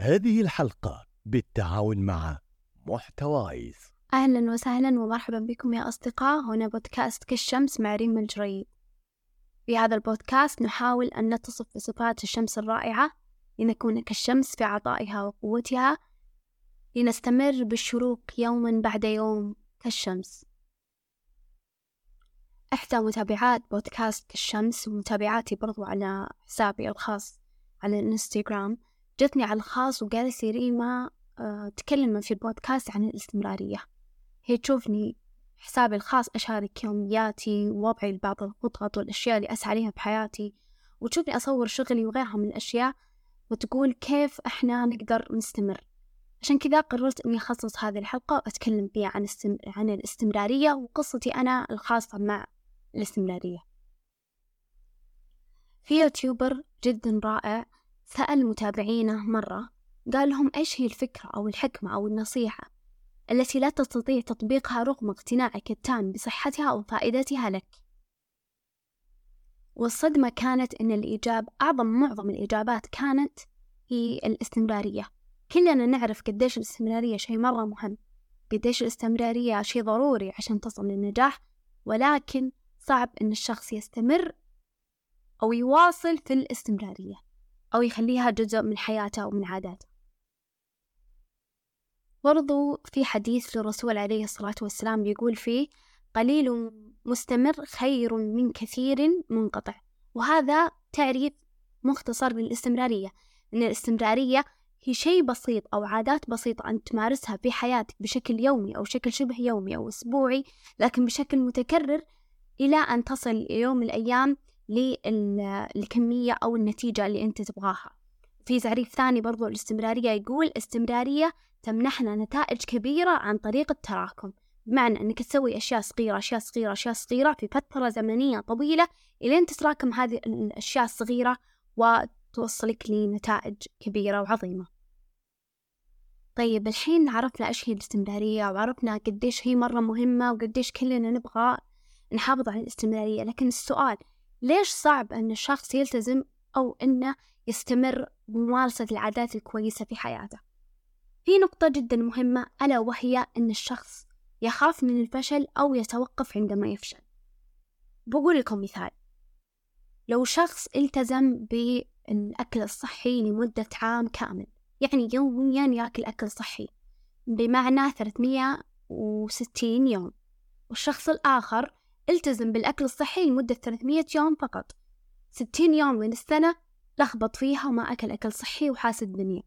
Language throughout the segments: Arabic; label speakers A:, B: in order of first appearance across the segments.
A: هذه الحلقة بالتعاون مع محتوايز.
B: أهلا وسهلا ومرحبا بكم يا أصدقاء. هنا بودكاست كالشمس مع ريم الجريد في هذا البودكاست نحاول أن نتصف بصفات الشمس الرائعة لنكون كالشمس في عطائها وقوتها لنستمر بالشروق يوما بعد يوم كالشمس. إحدى متابعات بودكاست كالشمس ومتابعاتي برضو على حسابي الخاص على الإنستغرام. جتني على الخاص وقالت لي ريما آه، تكلم في البودكاست عن الاستمرارية. هي تشوفني حسابي الخاص أشارك يومياتي ووضعي لبعض الخطط والأشياء اللي أسعى لها بحياتي وتشوفني أصور شغلي وغيرها من الأشياء وتقول كيف إحنا نقدر نستمر. عشان كذا قررت إني أخصص هذه الحلقة وأتكلم فيها عن, استم... عن الاستمرارية وقصتي أنا الخاصة مع الاستمرارية. في يوتيوبر جدا رائع سأل متابعينه مرة قال لهم إيش هي الفكرة أو الحكمة أو النصيحة التي لا تستطيع تطبيقها رغم اقتناعك التام بصحتها أو فائدتها لك؟ والصدمة كانت أن الإجابة أعظم معظم الإجابات كانت هي الاستمرارية. كلنا نعرف قديش الاستمرارية شيء مرة مهم قديش الاستمرارية شيء ضروري عشان تصل للنجاح ولكن صعب أن الشخص يستمر أو يواصل في الاستمرارية. أو يخليها جزء من حياته أو من عاداته. برضو في حديث للرسول عليه الصلاة والسلام يقول فيه قليل مستمر خير من كثير منقطع. وهذا تعريف مختصر للاستمرارية أن الاستمرارية هي شيء بسيط أو عادات بسيطة أنت تمارسها في حياتك بشكل يومي أو شكل شبه يومي أو أسبوعي لكن بشكل متكرر إلى أن تصل يوم من الأيام للكمية أو النتيجة اللي أنت تبغاها. في تعريف ثاني برضو الاستمرارية يقول استمرارية تمنحنا نتائج كبيرة عن طريق التراكم. بمعنى أنك تسوي أشياء صغيرة أشياء صغيرة أشياء صغيرة في فترة زمنية طويلة إلين تتراكم هذه الأشياء الصغيرة وتوصلك لنتائج كبيرة وعظيمة. طيب الحين عرفنا إيش هي الاستمرارية وعرفنا قديش هي مرة مهمة وقديش كلنا نبغى نحافظ على الاستمرارية. لكن السؤال ليش صعب أن الشخص يلتزم أو أنه يستمر بممارسة العادات الكويسة في حياته؟ في نقطة جدا مهمة ألا وهي أن الشخص يخاف من الفشل أو يتوقف عندما يفشل. بقول لكم مثال. لو شخص التزم بالأكل الصحي لمدة عام كامل يعني يوميا يأكل أكل صحي بمعنى 360 يوم والشخص الآخر التزم بالأكل الصحي لمدة 300 يوم فقط. 60 يوم من السنة لخبط فيها وما أكل أكل صحي وحاس الدنيا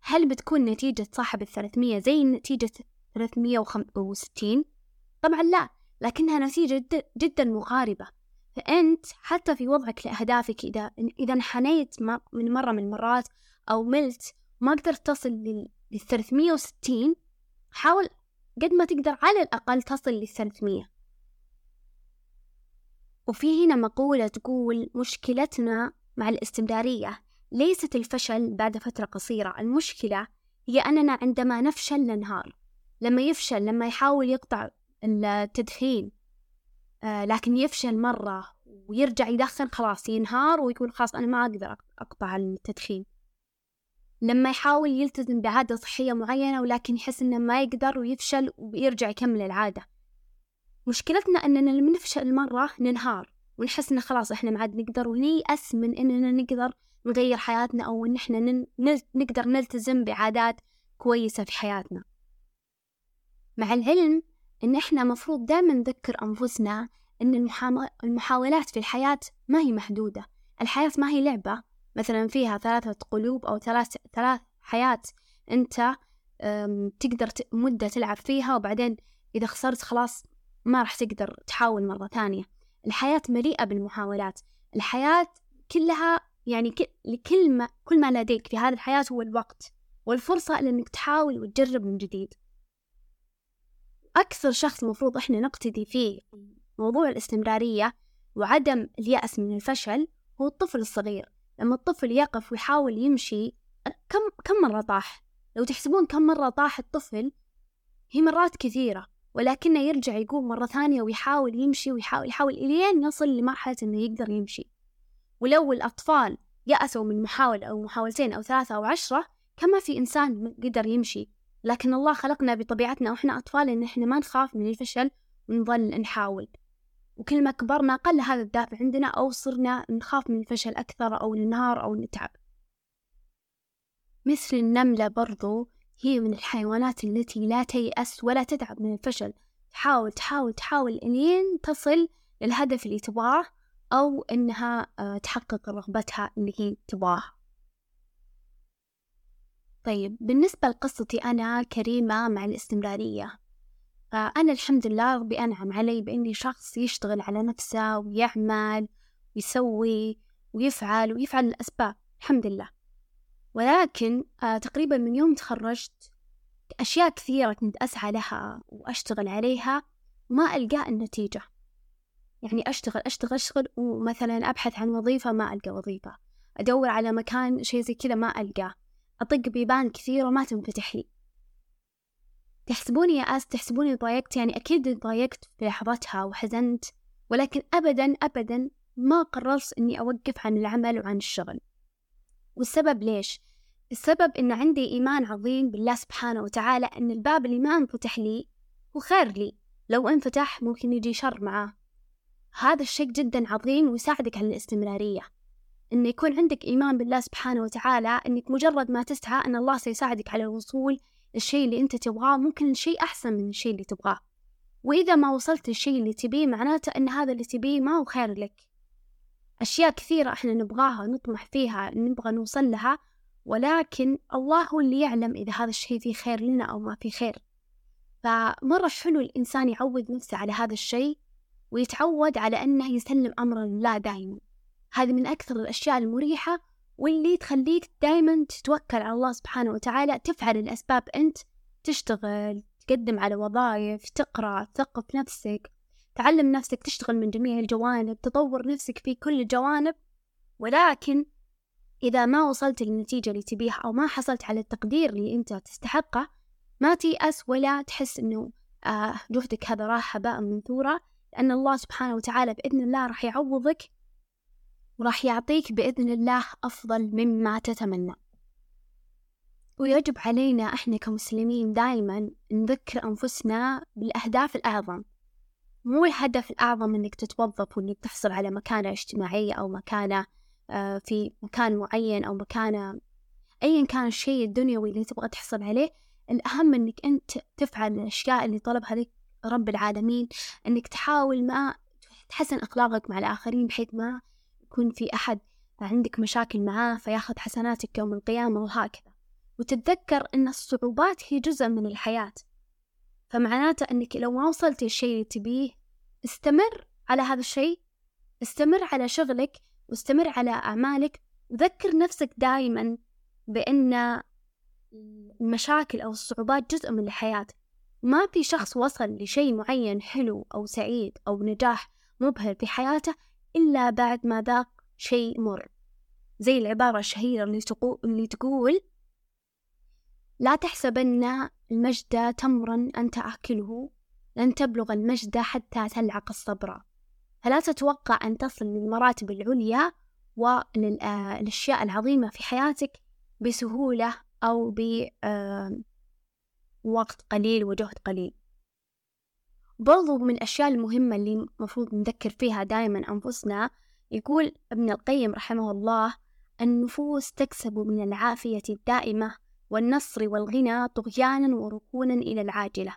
B: هل بتكون نتيجة صاحب الثلاثمية زي نتيجة 365 طبعا لا لكنها نتيجة جدا مقاربة فأنت حتى في وضعك لأهدافك إذا إذا انحنيت من مرة من المرات أو ملت ما قدرت تصل لل 360 حاول قد ما تقدر على الأقل تصل لل 300 وفي هنا مقولة تقول مشكلتنا مع الاستمرارية ليست الفشل بعد فترة قصيرة المشكلة هي أننا عندما نفشل ننهار. لما يفشل لما يحاول يقطع التدخين آه لكن يفشل مرة ويرجع يدخن خلاص ينهار ويقول خلاص أنا ما أقدر أقطع التدخين. لما يحاول يلتزم بعادة صحية معينة ولكن يحس إنه ما يقدر ويفشل ويرجع يكمل العادة. مشكلتنا أننا لما نفشل مرة ننهار ونحس إن خلاص إحنا ما عاد نقدر ونيأس من إننا نقدر نغير حياتنا أو إن إحنا نقدر نلتزم بعادات كويسة في حياتنا. مع العلم إن إحنا مفروض دائما نذكر أنفسنا إن المحاولات في الحياة ما هي محدودة. الحياة ما هي لعبة. مثلا فيها ثلاثة قلوب أو ثلاث ثلاث حياة أنت تقدر مدة تلعب فيها وبعدين إذا خسرت خلاص ما راح تقدر تحاول مرة ثانية. الحياة مليئة بالمحاولات. الحياة كلها يعني كل ما كل ما لديك في هذه الحياة هو الوقت والفرصة لأنك تحاول وتجرب من جديد. أكثر شخص مفروض إحنا نقتدي فيه موضوع الاستمرارية وعدم اليأس من الفشل هو الطفل الصغير. لما الطفل يقف ويحاول يمشي كم كم مرة طاح؟ لو تحسبون كم مرة طاح الطفل هي مرات كثيرة. ولكنه يرجع يقوم مرة ثانية ويحاول يمشي ويحاول يحاول إلين يصل لمرحلة إنه يقدر يمشي. ولو الأطفال يأسوا من محاولة أو محاولتين أو ثلاثة أو عشرة كما في إنسان قدر يمشي. لكن الله خلقنا بطبيعتنا وإحنا أطفال إن إحنا ما نخاف من الفشل ونظل نحاول. وكل ما كبرنا قل هذا الدافع عندنا أو صرنا نخاف من الفشل أكثر أو ننهار أو نتعب. مثل النملة برضو هي من الحيوانات التي لا تيأس ولا تتعب من الفشل. تحاول تحاول تحاول إلين تصل للهدف اللي تبغاه أو إنها آه، تحقق رغبتها اللي هي تبغاها. طيب بالنسبة لقصتي أنا كريمة مع الاستمرارية فأنا الحمد لله ربي أنعم علي بإني شخص يشتغل على نفسه ويعمل ويسوي ويفعل ويفعل الأسباب الحمد لله. ولكن آه تقريبا من يوم تخرجت أشياء كثيرة كنت أسعى لها وأشتغل عليها وما ألقى النتيجة. يعني أشتغل أشتغل أشتغل ومثلا أبحث عن وظيفة ما ألقى وظيفة. أدور على مكان شيء زي كذا ما ألقاه أطق بيبان كثيرة وما تنفتح لي. تحسبوني يا آس تحسبوني ضايقت؟ يعني أكيد ضايقت في لحظتها وحزنت ولكن أبدا أبدا ما قررت إني أوقف عن العمل وعن الشغل. والسبب ليش؟ السبب إن عندي إيمان عظيم بالله سبحانه وتعالى إن الباب اللي ما انفتح لي هو خير لي. لو انفتح ممكن يجي شر معاه. هذا الشيء جدا عظيم ويساعدك على الاستمرارية. إن يكون عندك إيمان بالله سبحانه وتعالى إنك مجرد ما تسعى أن الله سيساعدك على الوصول للشيء اللي أنت تبغاه ممكن شيء أحسن من الشيء اللي تبغاه. وإذا ما وصلت للشيء اللي تبيه معناته أن هذا اللي تبيه ما هو خير لك. أشياء كثيرة إحنا نبغاها نطمح فيها نبغى نوصل لها ولكن الله هو اللي يعلم إذا هذا الشيء فيه خير لنا أو ما فيه خير. فمرة حلو الإنسان يعود نفسه على هذا الشيء ويتعود على أنه يسلم أمره لله دائما هذه من أكثر الأشياء المريحة واللي تخليك دائما تتوكل على الله سبحانه وتعالى تفعل الأسباب أنت تشتغل تقدم على وظائف تقرأ تثقف نفسك. تعلم نفسك تشتغل من جميع الجوانب تطور نفسك في كل الجوانب. ولكن إذا ما وصلت للنتيجة اللي تبيها أو ما حصلت على التقدير اللي أنت تستحقه ما تيأس ولا تحس إنه آه جهدك هذا راح هباء منثورا لأن الله سبحانه وتعالى بإذن الله راح يعوضك وراح يعطيك بإذن الله أفضل مما تتمنى. ويجب علينا إحنا كمسلمين دائما نذكر أنفسنا بالأهداف الأعظم. مو الهدف الأعظم إنك تتوظف وإنك تحصل على مكانة اجتماعية أو مكانة آه، في مكان معين أو مكانة أيا كان الشيء الدنيوي اللي تبغى تحصل عليه الأهم إنك أنت تفعل الأشياء اللي طلبها لك رب العالمين إنك تحاول ما تحسن أخلاقك مع الآخرين بحيث ما يكون في أحد عندك مشاكل معاه فياخذ حسناتك يوم القيامة وهكذا. وتتذكر أن الصعوبات هي جزء من الحياة. فمعناته أنك لو ما وصلتي الشيء اللي تبيه استمر على هذا الشيء استمر على شغلك واستمر على أعمالك وذكر نفسك دائما بأن المشاكل أو الصعوبات جزء من الحياة. ما في شخص وصل لشيء معين حلو أو سعيد أو نجاح مبهر في حياته إلا بعد ما ذاق شيء مر. زي العبارة الشهيرة اللي, تقول, اللي تقول لا تحسبن المجد تمرا أنت آكله لن تبلغ المجد حتى تلعق الصبر. فلا تتوقع أن تصل للمراتب العليا وللأشياء العظيمة في حياتك بسهولة أو بوقت قليل وجهد قليل. برضو من الأشياء المهمة اللي مفروض نذكر فيها دائما أنفسنا يقول ابن القيم رحمه الله النفوس تكسب من العافية الدائمة والنصر والغنى طغيانا وركونا إلى العاجلة.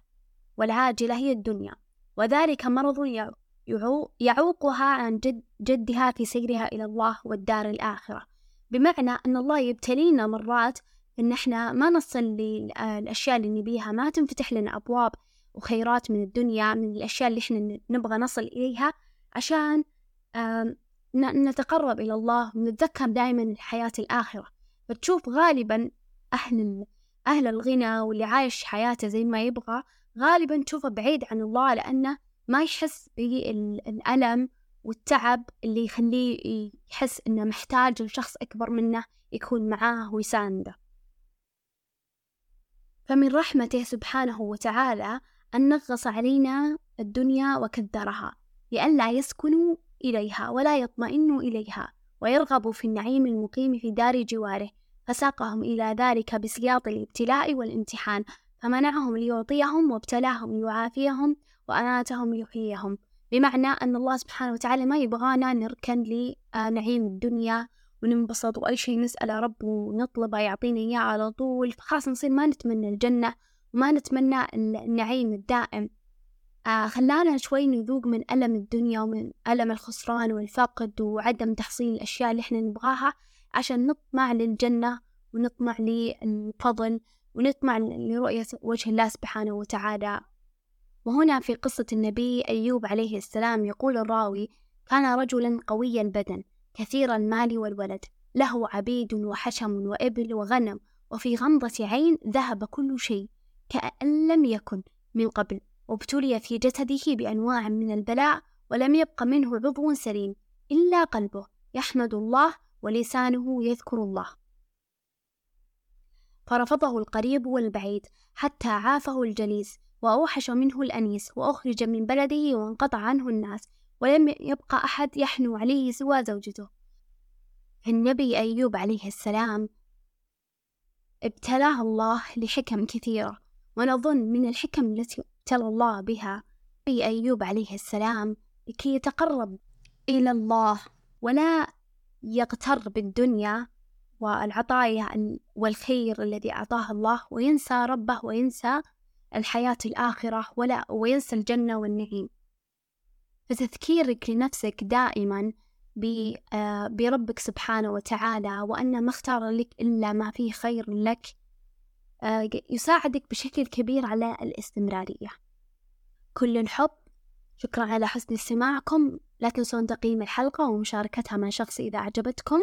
B: والعاجلة هي الدنيا. وذلك مرض يعوقها عن جد جدها في سيرها إلى الله والدار الآخرة. بمعنى أن الله يبتلينا مرات إن إحنا ما نصل للأشياء اللي نبيها ما تنفتح لنا أبواب وخيرات من الدنيا من الأشياء اللي إحنا نبغى نصل إليها عشان نتقرب إلى الله ونتذكر دائما الحياة الآخرة. فتشوف غالبا أهل أهل الغنى واللي عايش حياته زي ما يبغى غالبا تشوفه بعيد عن الله لأنه ما يحس بالألم والتعب اللي يخليه يحس إنه محتاج لشخص أكبر منه يكون معاه ويساندة. فمن رحمته سبحانه وتعالى أن نغص علينا الدنيا وكدرها لئلا يسكنوا إليها ولا يطمئنوا إليها ويرغبوا في النعيم المقيم في دار جواره فساقهم إلى ذلك بسياط الابتلاء والامتحان. فمنعهم ليعطيهم وابتلاهم ليعافيهم وأناتهم ليحييهم بمعنى أن الله سبحانه وتعالى ما يبغانا نركن لنعيم الدنيا وننبسط وأي شيء نسأله رب ونطلبه يعطينا إياه على طول. فخلاص نصير ما نتمنى الجنة وما نتمنى النعيم الدائم. آه خلانا شوي نذوق من ألم الدنيا ومن ألم الخسران والفقد وعدم تحصيل الأشياء اللي إحنا نبغاها عشان نطمع للجنة ونطمع للفضل. ونطمع لرؤية وجه الله سبحانه وتعالى. وهنا في قصة النبي أيوب عليه السلام يقول الراوي كان رجلا قوي البدن كثير المال والولد له عبيد وحشم وإبل وغنم وفي غمضة عين ذهب كل شيء كأن لم يكن من قبل وابتلي في جسده بأنواع من البلاء ولم يبق منه عضو سليم إلا قلبه يحمد الله ولسانه يذكر الله. فرفضه القريب والبعيد حتى عافه الجليس وأوحش منه الأنيس وأخرج من بلده وانقطع عنه الناس ولم يبقى أحد يحنو عليه سوى زوجته. النبي أيوب عليه السلام ابتلاه الله لحكم كثيرة ونظن من الحكم التي ابتلى الله بها. في أيوب عليه السلام لكي يتقرب إلى الله ولا يغتر بالدنيا والعطايا والخير الذي أعطاه الله وينسى ربه وينسى الحياة الآخرة ولا وينسى الجنة والنعيم. فتذكيرك لنفسك دائما آه، بربك سبحانه وتعالى وأن ما اختار لك إلا ما فيه خير لك آه، يساعدك بشكل كبير على الاستمرارية. كل الحب شكرا على حسن استماعكم. لا تنسون تقييم الحلقة ومشاركتها مع شخص إذا أعجبتكم.